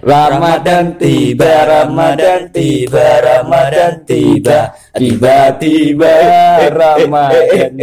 Ramadan tiba, Ramadan tiba, Ramadan tiba, tiba-tiba Ramadan.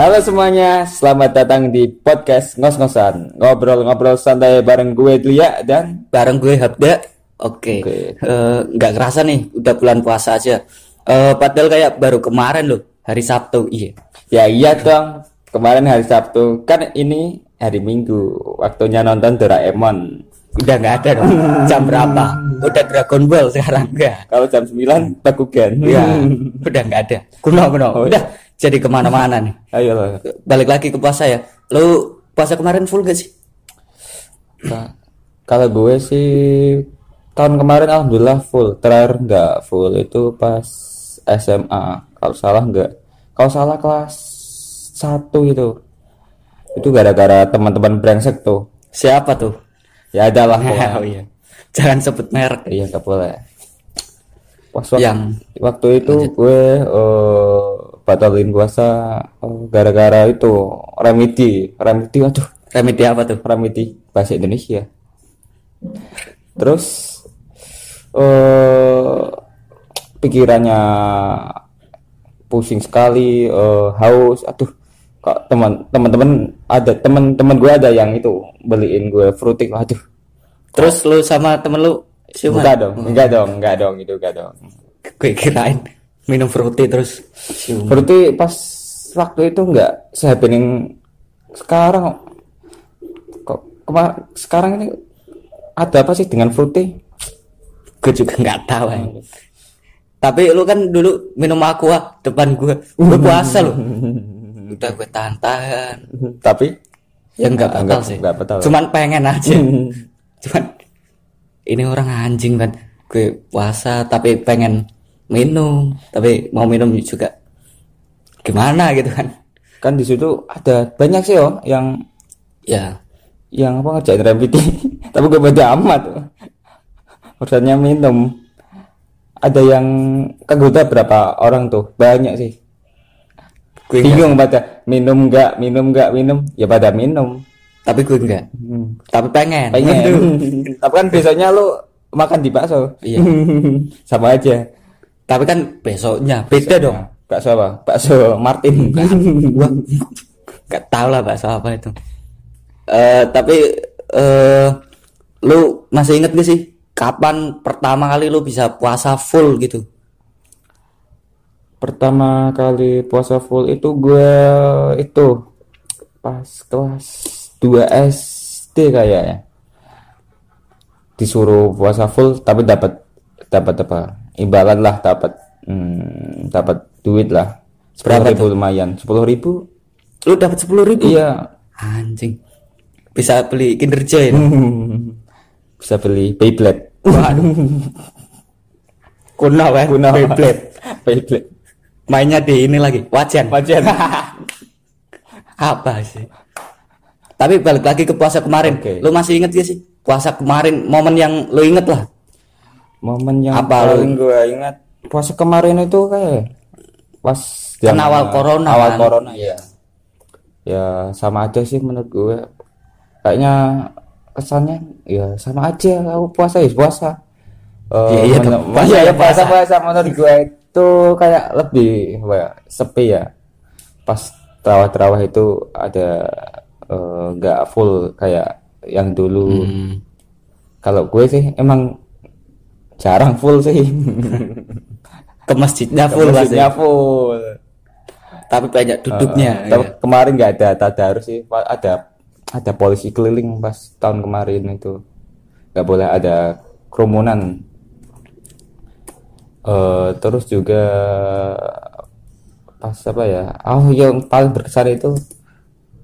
Halo semuanya, selamat datang di podcast ngos-ngosan Ngobrol-ngobrol santai bareng gue Lia dan bareng gue Habda. Oke, Oke. Eh, nggak kerasa nih, udah bulan puasa aja. Eh, padahal kayak baru kemarin loh, hari Sabtu. Iya. Ya iya dong, kemarin hari Sabtu Kan ini hari Minggu, waktunya nonton Doraemon Udah nggak ada dong. Jam berapa? Udah Dragon Ball sekarang enggak? Kalau jam 9, Bakugan Ya, udah nggak ada. Kuno kuno. Oh, udah jadi ke mana-mana nih. Ayo lah Balik lagi ke puasa ya. Lu puasa kemarin full gak sih? Nah, Kalau gue sih tahun kemarin alhamdulillah full. Terakhir nggak full itu pas SMA. Kalau salah nggak. Kalau salah kelas satu itu. Itu gara-gara teman-teman brengsek tuh. Siapa tuh? Ya ada lah. oh iya. Jangan sebut merek. Iya nggak boleh. Pas waktu, Yang- waktu itu gue eh, batalin puasa eh, gara-gara itu remedi, remedi aduh Remedi apa tuh? remedi bahasa Indonesia. Terus eh pikirannya pusing sekali, eh, haus, aduh kok teman teman-teman ada teman-teman gue ada yang itu beliin gue frutik, aduh Terus lu sama temen lu siuman? enggak dong, enggak dong, enggak dong itu enggak dong. Gue kirain minum fruity terus siuman. Pas waktu itu enggak happening sekarang kok kemar sekarang ini ada apa sih dengan fruity? gue juga nggak tahu ya. Tapi lu kan dulu minum aqua depan gue gue puasa lu. Udah gue tahan tahan Tapi? Ya nggak Nggak- batal sih. nggak batal. cuman pengen aja. Cuman ini orang anjing kan gue puasa tapi pengen minum. Tapi mau minum juga gimana gitu kan. Kan di situ ada banyak sih oh yang ya. Yang apa ngerjain remedi tapi gue beda amat. Urusannya minum ada yang kegoda berapa orang tuh? Banyak sih. Gue nggak- bingung pada minum enggak minum enggak minum. Ya pada minum. Tapi gue enggak Hmm. tapi pengen. Pengen. Tapi kan besoknya lu makan di bakso. Iya. sama aja. Tapi kan besoknya beda dong. Bakso apa? Bakso Martin. Gua nggak tahu lah bahasa apa itu. Eh tapi eh lu masih inget gak sih kapan pertama kali lu bisa puasa full gitu? Pertama kali puasa full itu gue itu pas kelas 2 SD kayaknya. Disuruh puasa full tapi dapat dapat apa? Imbalan lah dapat hmm, dapat duit lah. Sepuluh ribu lumayan. Sepuluh ribu? Lu dapat sepuluh ribu? Iya. Anjing. Bisa beli Kinder Joy lu. bisa beli Beyblade kuno ya Kuno. Beyblade. Beyblade. Mainnya di ini lagi wajan. Wajan. apa sih? Tapi balik lagi ke puasa kemarin. Oke. lu masih inget gak sih puasa kemarin? Momen yang lu inget lah. Momen yang Apa paling gue ingat? Puasa kemarin itu kayak pas Kan awal corona awal kan? corona ya ya sama aja sih menurut gue. Kayaknya kesannya ya sama aja aku puasa ya puasa Eh, Iya, iya, dong. iya, Puasa ya ya puasa puasa. puasa menurut gue itu kayak lebih apa ya, sepi ya pas terawih-terawih itu ada eh, nggak full kayak yang dulu Hmm. kalau gue sih emang jarang full sih. ke masjidnya full Masjidnya pasti. full. tapi banyak duduknya tapi ya. kemarin nggak ada tadarus sih. Ada ada polisi keliling pas tahun kemarin itu. Nggak boleh ada kerumunan. Eh, terus juga pas apa ya? Oh, yang paling berkesan itu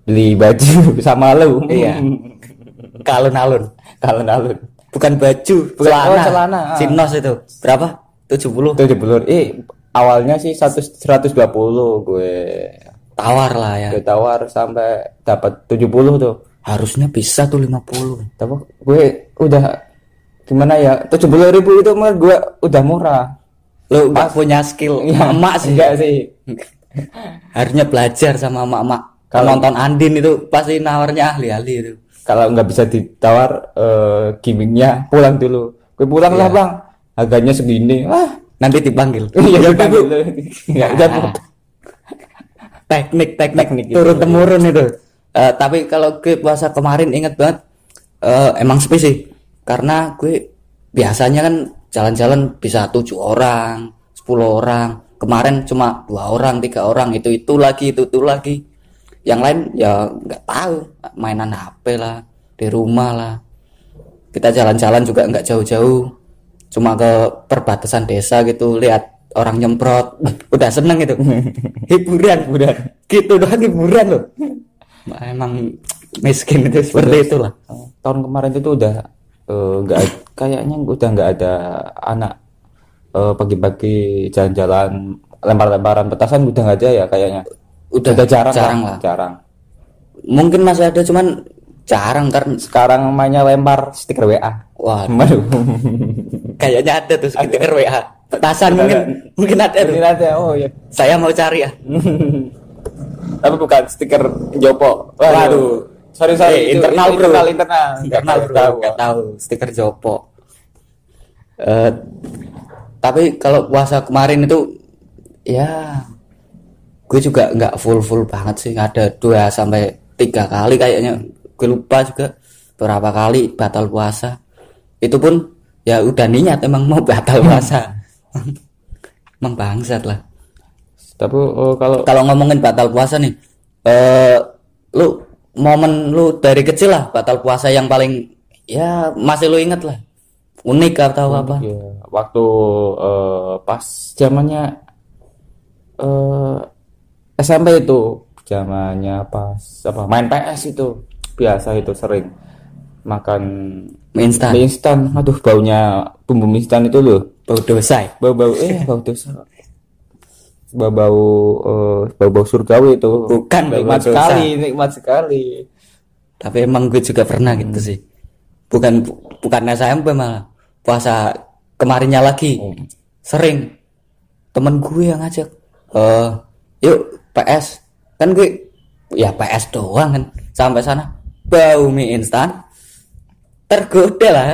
beli baju sama lu. Iya. kalun-alun Kalau alun. bukan baju Bukan, celana oh, celana, ah. Sinos itu berapa 70 Tujuh puluh. Eh, awalnya sih satu seratus dua puluh gue. Tawar lah ya. Gue tawar sampai dapat 70 tuh. harusnya bisa tuh 50 Tapi gue udah gimana ya? 70 ribu itu menurut gue udah murah. lu nggak punya skill Iya, emak sih. Enggak sih. harusnya belajar sama emak-emak. Kalau nonton Andin itu pasti nawarnya ahli-ahli itu. Kalau nggak bisa ditawar eh, gimmicknya pulang dulu. Gue pulang lah Iya. bang. Harganya segini. Wah. Nanti dipanggil. Ya Ya, udah Bu. gitu nggak udah Bu. Teknik teknik Teknik itu. turun temurun itu. Eh, tapi kalau gue puasa kemarin inget banget eh, emang sepi sih. Karena gue biasanya kan jalan-jalan bisa tujuh orang 10 orang. Kemarin cuma dua orang tiga orang itu itu lagi itu itu lagi. Yang lain ya nggak tahu mainan HP lah di rumah lah. Kita jalan-jalan juga nggak jauh-jauh. Cuma ke perbatasan desa gitu lihat orang nyemprot udah seneng gitu hiburan hiburan. Gitu doang hiburan loh. Emang miskin itu seperti itulah. Tahun kemarin itu udah eh, nggak ad- kayaknya udah nggak ada anak eh, pagi-pagi jalan-jalan lempar-lemparan petasan udah nggak ada ya kayaknya. Udah jarang, jarang lah. lah. jarang. Mungkin masih ada cuman jarang karena sekarang mainnya lempar stiker WA wah Waduh. kayaknya ada tuh stiker WA petasan mungkin mungkin ada Ini ada oh ya saya mau cari ya. Tapi bukan stiker Jopo. Waduh. sorry sorry Eh, internal, itu bro. internal internal. Internal Nggak bro. tahu. nggak tahu. Stiker Jopo. Eh, tapi kalau puasa kemarin itu ya gue juga nggak full full banget sih. Ada dua sampai tiga kali kayaknya. Gue lupa juga berapa kali batal puasa. Itu pun ya udah niat emang mau batal puasa emang bangsat lah. Tapi oh, kalau kalau ngomongin batal puasa nih eh lu momen lu dari kecil lah batal puasa yang paling ya masih lu inget lah. Unik atau apa? ya, waktu eh, pas zamannya eh SMP itu zamannya pas apa main PS itu biasa itu sering makan mie instan. mie instan. Aduh baunya bumbu mie instan itu loh bau dosa ya? bau bau eh bau dosa bau bau eh, bau bau surgawi itu. Bukan bau nikmat dosa. sekali nikmat sekali. Tapi emang gue juga pernah gitu sih. Bukan bu- bukan SMP malah. Puasa kemarinnya lagi. Sering. Temen gue yang ngajak eh yuk PS kan gue ya PS doang kan. Sampai sana bau mie instan. Tergoda lah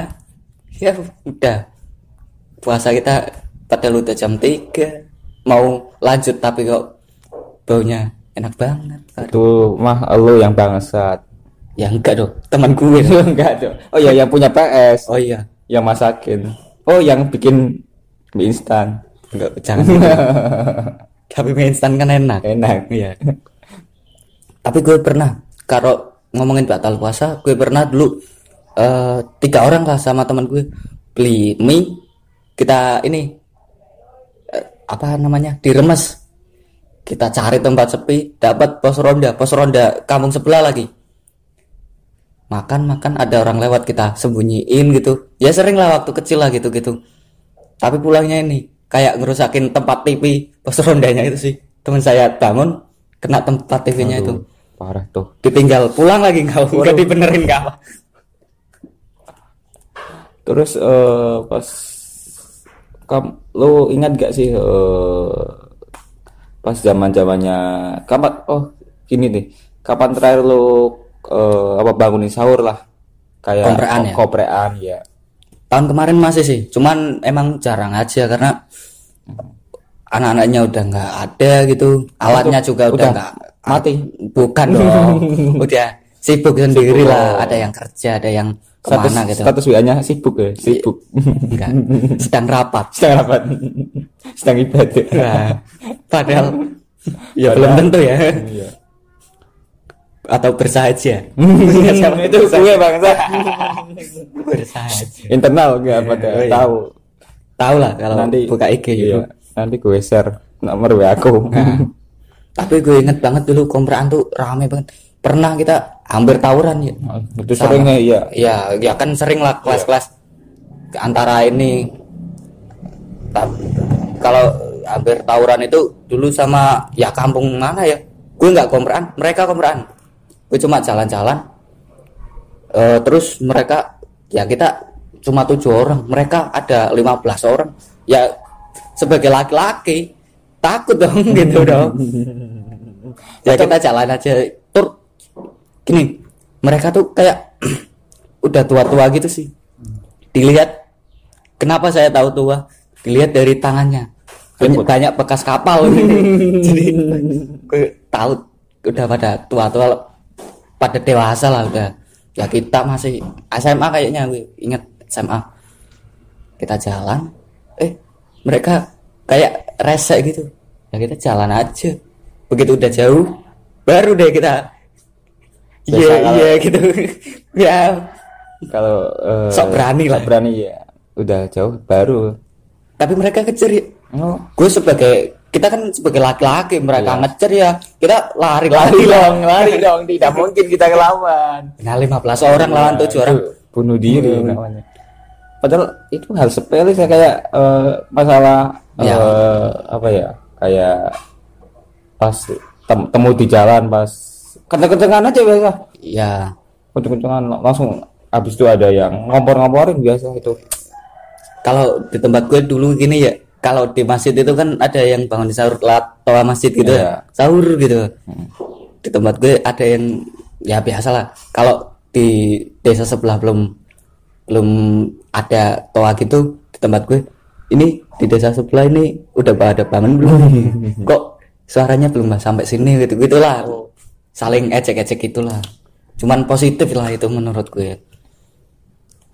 ya udah puasa kita padahal udah jam 3 mau lanjut tapi kok baunya enak banget. Itu mah lo yang bangsat. Ya enggak dong teman gue. Enggak dong oh ya yang punya PS oh iya. Yang masakin. Oh yang bikin mie instan. Enggak jangan. Tapi mie instan kan enak. Enak. Iya. Tapi gue pernah kalau ngomongin batal puasa gue pernah dulu eh, tiga orang lah sama teman gue beli mie kita ini eh, apa namanya diremes. Kita cari tempat sepi dapat pos ronda pos ronda kampung sebelah lagi. Makan makan ada orang lewat kita sembunyiin gitu. Ya sering lah waktu kecil lah gitu gitu tapi pulangnya ini kayak ngerusakin tempat TV pos rondanya itu sih. Teman saya bangun kena tempat TV-nya itu. Parah tuh. Ditinggal pulang lagi nggak nggak dibenerin nggak apa. Terus eh, pas kam lo ingat gak sih eh, pas zaman zamannya kapan oh gini nih kapan terakhir lo eh, apa bangunin sahur lah kayak Komprean ya? komprean ya tahun kemarin masih sih cuman emang jarang aja karena anak-anaknya udah nggak ada gitu alatnya juga udah udah nggak mati. bukan dong udah sibuk sendiri Sibuk. lah ada yang kerja ada yang status gitu? status WA nya sibuk ya? Sibuk. Enggak. Sedang rapat. Sedang rapat. Sedang ibadah. Nah, padahal ya Padahal- belum tentu ya. Iya. atau bersahaja. Itu gue bangsa bersahaja. Internal nggak pada oh iya. tahu. Tahu lah kalau nanti buka IG gitu iya, nanti gue share nomor WA aku Nah, tapi gue inget banget dulu kompraan tuh rame banget. Pernah kita hampir tawuran ya. Itu seringnya iya. Ya ya kan sering lah kelas-kelas antara ini. Kalau hampir tawuran itu dulu sama ya kampung mana ya? Gue nggak kompraan mereka kompraan gue cuma jalan-jalan. Eh, terus mereka ya kita cuma tujuh orang. Mereka ada 15 orang. Ya sebagai laki-laki takut dong gitu dong. Ya kita jalan aja gini mereka tuh kayak udah tua-tua gitu sih. Dilihat kenapa saya tahu tua? Dilihat dari tangannya. Banyak, banyak bekas kapal jadi gue tahu udah pada tua-tua pada dewasa lah udah. Ya kita masih SMA kayaknya gue inget SMA kita jalan eh mereka kayak resek gitu. Ya kita jalan aja. Begitu udah jauh baru deh kita iya iya gitu. Ya. Kalau eh, Sok berani lah. sok berani ya. Udah jauh baru. Tapi mereka kejar ya. Oh gue sebagai kita kan sebagai laki-laki mereka Iya. ngejar ya. Kita lari lari dong. lari dong. Tidak mungkin kita ngelawan. Nah 15 orang lawan Nah, tujuh orang. bunuh diri Hmm. namanya. Padahal itu hal sepele saya kayak eh, masalah Ya. eh, apa ya kayak pas tem- temu di jalan pas kenceng-kencengan aja biasa. Ya kenceng-kencengan langsung habis itu ada yang ngompor-ngomporin biasa itu. Kalau di tempat gue dulu gini ya kalau di masjid itu kan ada yang bangun sahur telat toa masjid gitu. Iya. ya sahur gitu. Di tempat gue ada yang ya biasa lah kalau di desa sebelah belum belum ada toa gitu di tempat gue ini di desa sebelah ini udah pada bangun belum? Kok suaranya belum sampai sini gitu gitulah saling ecek-ecek gitulah cuman positif lah itu menurut gue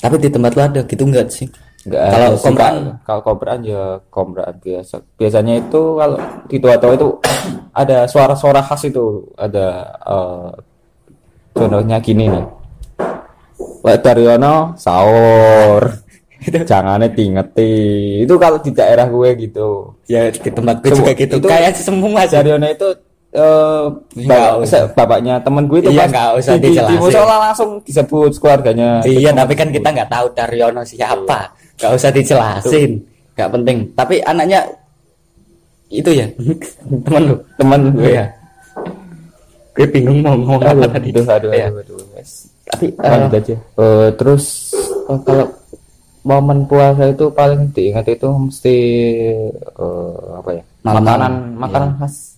tapi di tempat lu ada gitu enggak sih? Nggak kalau kompraan kalau kompraan ya kompraan biasa. Biasanya itu kalau di tua-tua itu ada suara-suara khas itu. Ada eh, contohnya gini nih. Pak Daryono sahur. Jangannya tingeti itu kalau di daerah gue gitu. Ya di tempat gue juga gitu. itu- kayak semua Daryono itu eh bapak, usah. bapaknya temen gue itu Iya, pas nggak usah di, di, musola langsung disebut keluarganya. Iya tapi kan kita nggak tahu Daryono siapa. Nggak usah dijelasin. Nggak penting. Tapi anaknya itu ya temen lu temen gue. Ya gue bingung mau ngomong apa tadi. aduh, aduh, Iya. aduh, aduh, tapi eh, lanjut aja. Eh, terus eh, kalau momen puasa itu paling diingat itu mesti eh, apa ya Malam-malam. makanan makanan khas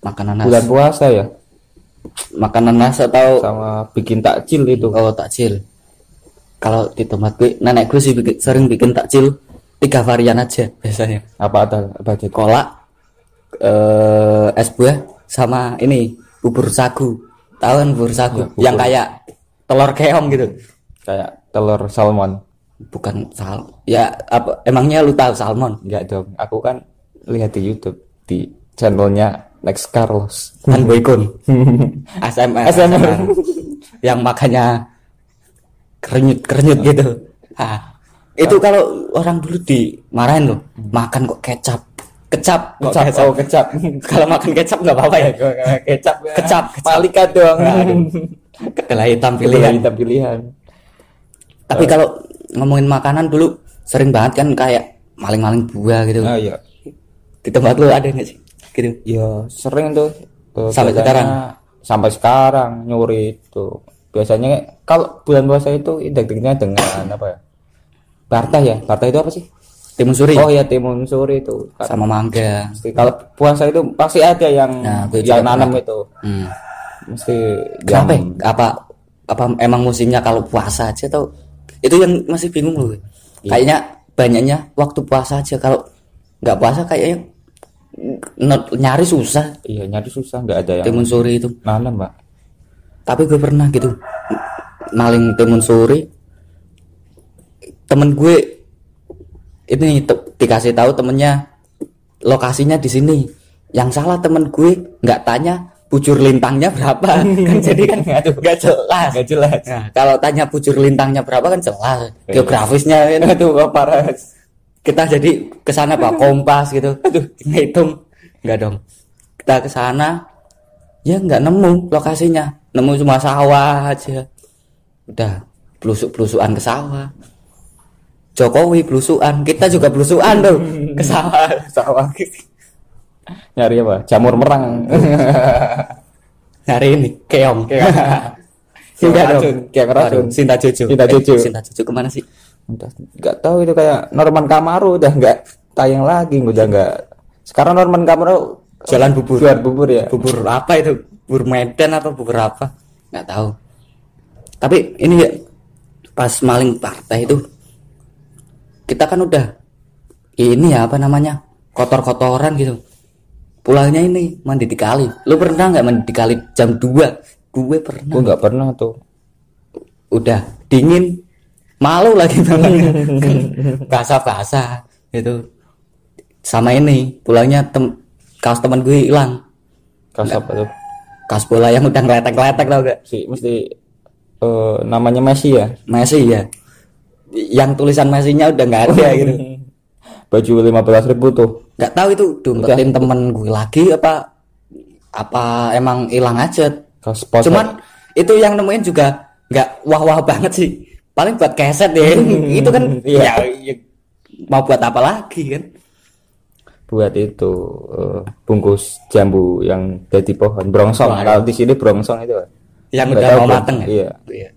makanan bulan khas puasa ya? Makanan khas atau sama bikin takjil itu. Oh takjil. Kalau di tempat gue nenek gue sih bikin- sering bikin takjil. Tiga varian aja biasanya. Apa ada? Apa aja? Kolak eh es buah sama ini bubur sagu. Tahu kan bubur sagu? Ya, bubur. yang kayak telur keong gitu. Kayak telur salmon. Bukan sal ya apa emangnya lu tahu salmon? Enggak dong. Aku kan lihat di YouTube di channelnya Next Carlos. Kan boykun ASMR, ASMR. yang makanya kerenyut kerenyut gitu. Ah itu kalau orang dulu dimarahin loh. Makan kok kecap. Kecap kok kecap kecap. oh kecap. Kalau makan kecap nggak apa-apa ya? Kecap kecap. Malika dong. Kedelai hitam pilihan. pilihan pilihan. Tapi kalau ngomongin makanan dulu sering banget kan kayak maling-maling buah gitu. Ah iya. Di tempat lu ada nggak sih gitu ya sering tuh Eh, Sampai sekarang? sampai sekarang nyuri itu biasanya kalau bulan puasa itu identiknya dengan apa ya Barta ya Barta itu apa sih timun suri oh ya timun suri itu sama mangga kalau puasa itu pasti ada yang Nah, yang nanam itu hmm. mesti Kenapa? ya? yang Apa apa emang musimnya kalau puasa aja atau itu yang masih bingung loh. Kayaknya banyaknya waktu puasa aja kalau nggak puasa kayaknya nyari susah iya nyari susah nggak ada yang timun suri itu. nanam mbak Tapi gue pernah gitu maling timun suri. Temen gue ini dikasih tahu temennya lokasinya di sini. Yang salah temen gue nggak tanya bujur lintangnya berapa kan jadi kan Aduh. nggak jelas nggak jelas Nah, kalau tanya bujur lintangnya berapa kan jelas. Geografisnya kan aduh kok parah kita jadi ke sana Pak kompas gitu. Aduh, ngitung. Enggak dong. Kita ke sana ya nggak nemu lokasinya. Nemu cuma sawah aja. Udah blusuk-blusukan ke sawah. Jokowi blusukan, kita juga blusukan tuh ke sawah. sawah nyari apa jamur merang Hari ini keong. Keong Enggak racun, dong. keong racun. Sinta Jojo. Sinta Jojo. Eh, Sinta Jojo ke mana sih? Udah nggak tahu itu kayak Norman Kamaru udah nggak tayang lagi udah nggak sekarang Norman Kamro Jalan bubur. jual bubur ya Bubur apa itu? Bubur Medan atau bubur apa? Nggak tahu. Tapi ini ya pas maling partai itu kita kan udah ini ya apa namanya kotor-kotoran gitu. Pulangnya ini mandi di kali. Lu pernah nggak mandi di kali jam 2? Gue pernah. gue nggak pernah tuh udah dingin malu lagi pulangnya basah-basah gitu sama ini pulangnya tem kaos teman gue hilang. Kaos apa tuh? kaos bola yang udah ngeletek-ngeletek tau gak? Si mesti eh, namanya Messi ya? Messi ya yang tulisan Messi-nya udah nggak ada gitu. Baju lima belas ribu tuh. Nggak tahu itu dompet temen gue lagi apa apa emang hilang aja. Kaos cuman itu yang nemuin juga nggak wah-wah banget sih paling buat keset ya. Itu kan Iya. ya, ya mau buat apa lagi kan? Buat itu eh, bungkus jambu yang dari pohon brongsong. Kalau di sini brongsong itu yang Nggak udah mau mateng ya? Iya. Iya.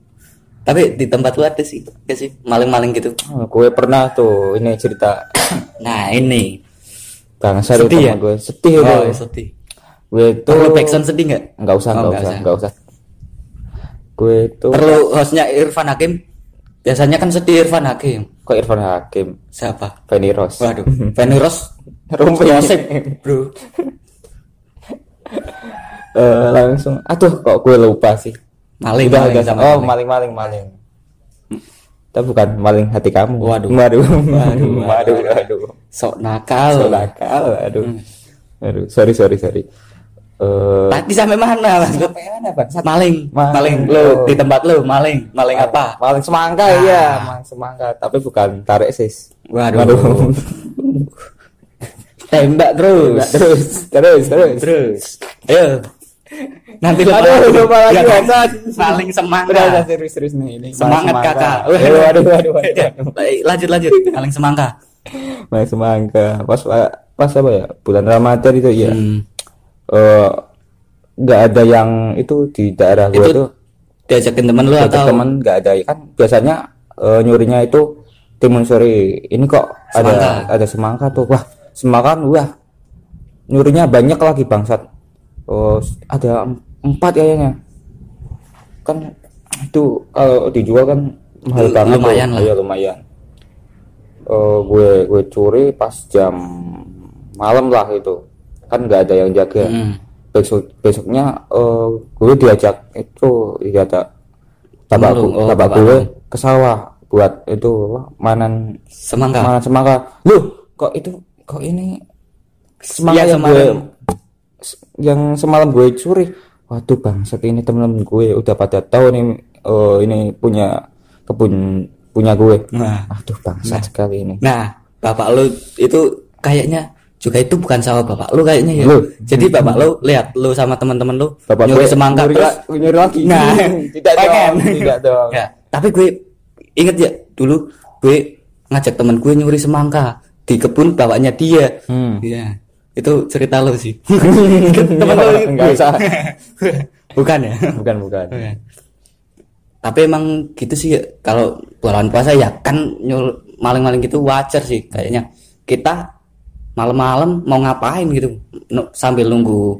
tapi di tempat lu ada sih ya sih maling-maling gitu? Oh, gue pernah tuh ini cerita. Nah ini. Bangsa itu Sedih ya? gue. Sedih itu. oh sedih. Gue itu perlu backsound sedih nggak? Nggak usah Oh, nggak nggak usah usah. nggak usah. Gue itu perlu hostnya Irfan Hakim biasanya kan sedih Irfan Hakim. Kok Irfan Hakim? Siapa? Feni Rose. Waduh. Feni Rose. Joseph bro. Eh, langsung. Aduh kok gue lupa sih. Maling udah maling sama oh maling. maling maling tapi bukan maling hati kamu. Waduh. waduh. Waduh, waduh waduh. sok nakal. So nakal aduh aduh sorry sorry sorry eh tadi sampai mana Bang? sampai mana bang maling. Maling. maling. Lu Oh. di tempat lu maling. Maling apa? maling semangka Ah. iya maling semangka. Tapi bukan tarik sis. Waduh, waduh. Tembak terus. Terus terus terus. Terus. Ayo. Nanti lu Aduh, lupa lagi, Ya kan? maling semangat udah udah serius serius nih ini. Semangat Maling kakak. Semangka. waduh waduh waduh, waduh. lanjut lanjut. Maling semangka. Maling semangka. Pas pas apa ya? Bulan Ramadan itu ya Hmm. Eh nggak ada yang itu di daerah gua Itu tuh. diajakin temen lu ada atau? temen nggak ada. Kan biasanya eh, nyurinya itu timun sore ini kok ada Semangka. ada semangka tuh. Wah semangka wah nyurinya banyak lagi bangsat. Oh ada em- empat kayaknya kan itu kalau dijual kan mahal banget lumayan tuh. lah. Iya, lumayan. Eh, gue gue curi pas jam malam lah itu kan nggak ada yang jaga. Hmm. besok besoknya eh, gue diajak itu diajak bapak, Temen lu? gu- Oh, bapak bapak gue ke sawah buat itu manan semangka? Manan semangka. Lu kok itu kok ini semangka Iya, yang gue semalam. yang semalam gue curi? Waduh bangsat ini temen-temen gue udah pada tahu nih eh, ini punya kebun punya gue. Nah. Aduh bangsat sekali ini. Nah bapak lu itu kayaknya juga itu bukan sawah bapak lu kayaknya ya Lu. jadi bapak lu lihat lu sama teman-teman lu bapak nyuri semangka nyuri, terus nyuri lagi Nah, tidak pengen. dong tidak dong ya tapi gue inget ya dulu gue ngajak teman gue nyuri semangka di kebun bapaknya dia Hmm. Iya. itu cerita lu sih temen lu Nggak gue. usah. bukan ya bukan bukan Oke. Tapi emang gitu sih kalau bulan puasa ya kan maling-maling gitu wajar sih kayaknya. Kita malam-malam mau ngapain gitu. Nu- sambil nunggu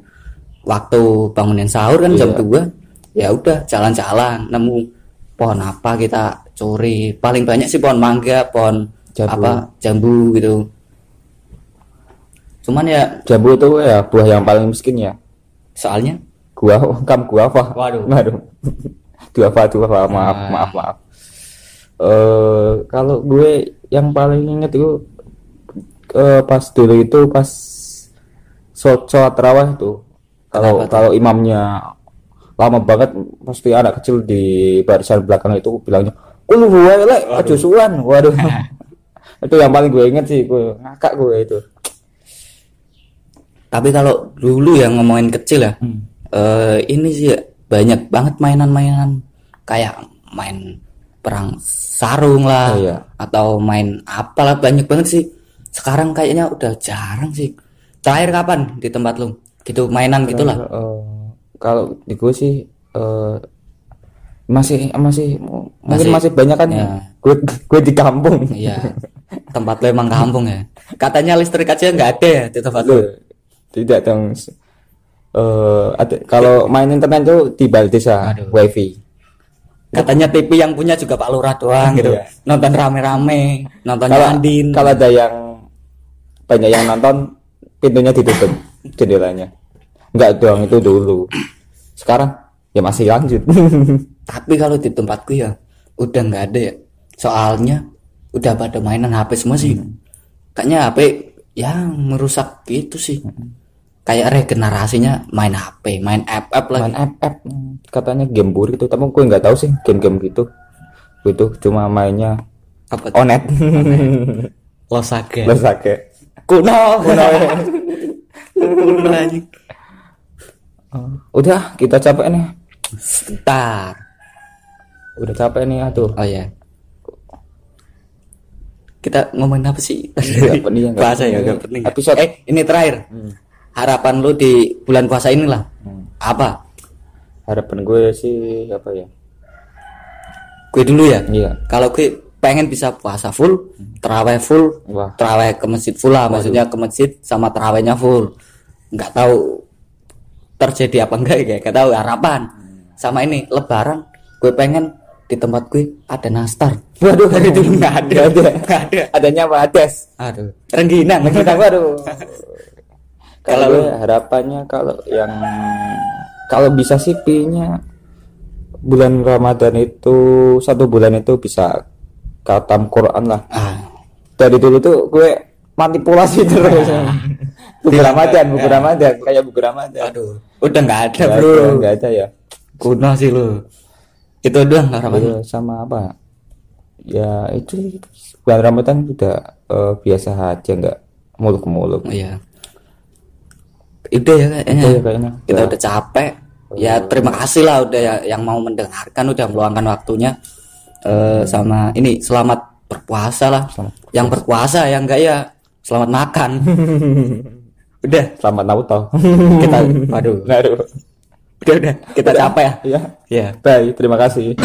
waktu bangunin sahur kan jam Iya. 2 ya udah jalan-jalan nemu pohon apa kita curi. Paling banyak sih pohon mangga pohon Jambu. apa jambu gitu. Cuman ya jambu itu ya buah yang paling miskin ya. Soalnya? Gua kam gua apa Waduh. waduh. Dua apa dua apa maaf Ah. maaf maaf. Eh kalau gue yang paling inget itu eh, pas dulu itu pas sholat tarawih itu. Kalau kalau imamnya lama banget pasti anak kecil di barisan belakang itu bilangnya kulu gue le aja suan waduh. Itu yang paling gue inget sih gue ngakak gue itu. Tapi kalau dulu yang ngomongin kecil ya, Hmm. eh, ini sih ya, banyak banget mainan-mainan. Kayak main perang sarung lah, Oh, iya. atau main apalah banyak banget sih. Sekarang kayaknya udah jarang sih. Terakhir kapan di tempat lu? Gitu mainan gitulah. Eh, kalau di gue sih eh, masih masih mungkin Masih- masih banyak kan ya. gue gue di kampung Iya. tempat lo emang kampung ya katanya listrik aja nggak ada ya di tempat lo Loh, tidak dong Eh, ada kalau main internet tuh di balik desa wifi katanya TV yang punya juga Pak Lurah doang gitu Iya. nonton rame-rame nonton kalau Andin kalau ada yang banyak yang nonton pintunya ditutup jendelanya. Enggak dong itu dulu. Sekarang ya masih lanjut. Tapi kalau di tempatku ya udah nggak ada ya. Soalnya udah pada mainan HP semua sih. Hmm. kayaknya HP ya merusak gitu sih. Kayak regenerasinya main HP main app-app lagi. Main app app katanya game buri itu tapi gue nggak tahu sih game-game gitu. Itu cuma mainnya apa onet. Losake lesake kuno. Kuno. kuno anjing. udah kita capek nih. Sebentar udah capek nih aduh. Oh ya kita ngomongin apa sih? Nggak penting, nggak puasa ya nggak penting. Episode- eh ini terakhir. Harapan lu di bulan puasa inilah Hmm. apa? Harapan gue sih apa ya? Gue dulu ya? Iya. Kalau gue pengen bisa puasa full terawih full wah. terawih ke masjid full lah. Maksudnya ke masjid sama terawihnya full. Nggak tahu terjadi apa enggak ya nggak tahu harapan. Sama ini lebaran gue pengen di tempat gue ada nastar. Waduh dulu nggak ada. Nggak ada. Nggak ada. adanya Wades aduh. Rengginang kita waduh. Kalau lu- harapannya kalau yang kalau bisa sih nya bulan Ramadan itu satu bulan itu bisa katam Quran lah. Ah. Dari dulu tuh gue manipulasi terus. Buku Ramadan buku Ramadan kayak buku Ramadan. Aduh udah nggak ada bro. nggak ada ya. Kuno sih lu. Itu doang harapan Iya, sama apa? Ya itu bulan Ramadan udah eh, biasa aja nggak muluk-muluk. Iya. Udah ya kayaknya. Udah ya kayaknya. kita Udah. udah capek. Ya terima kasih lah udah ya, yang mau mendengarkan udah meluangkan waktunya Eh, sama ini selamat berpuasa lah. Selamat yang berpuasa yang enggak ya selamat makan. Udah. Selamat Naruto kita waduh Naruto udah udah. Kita capek ya? Ya ya bye terima kasih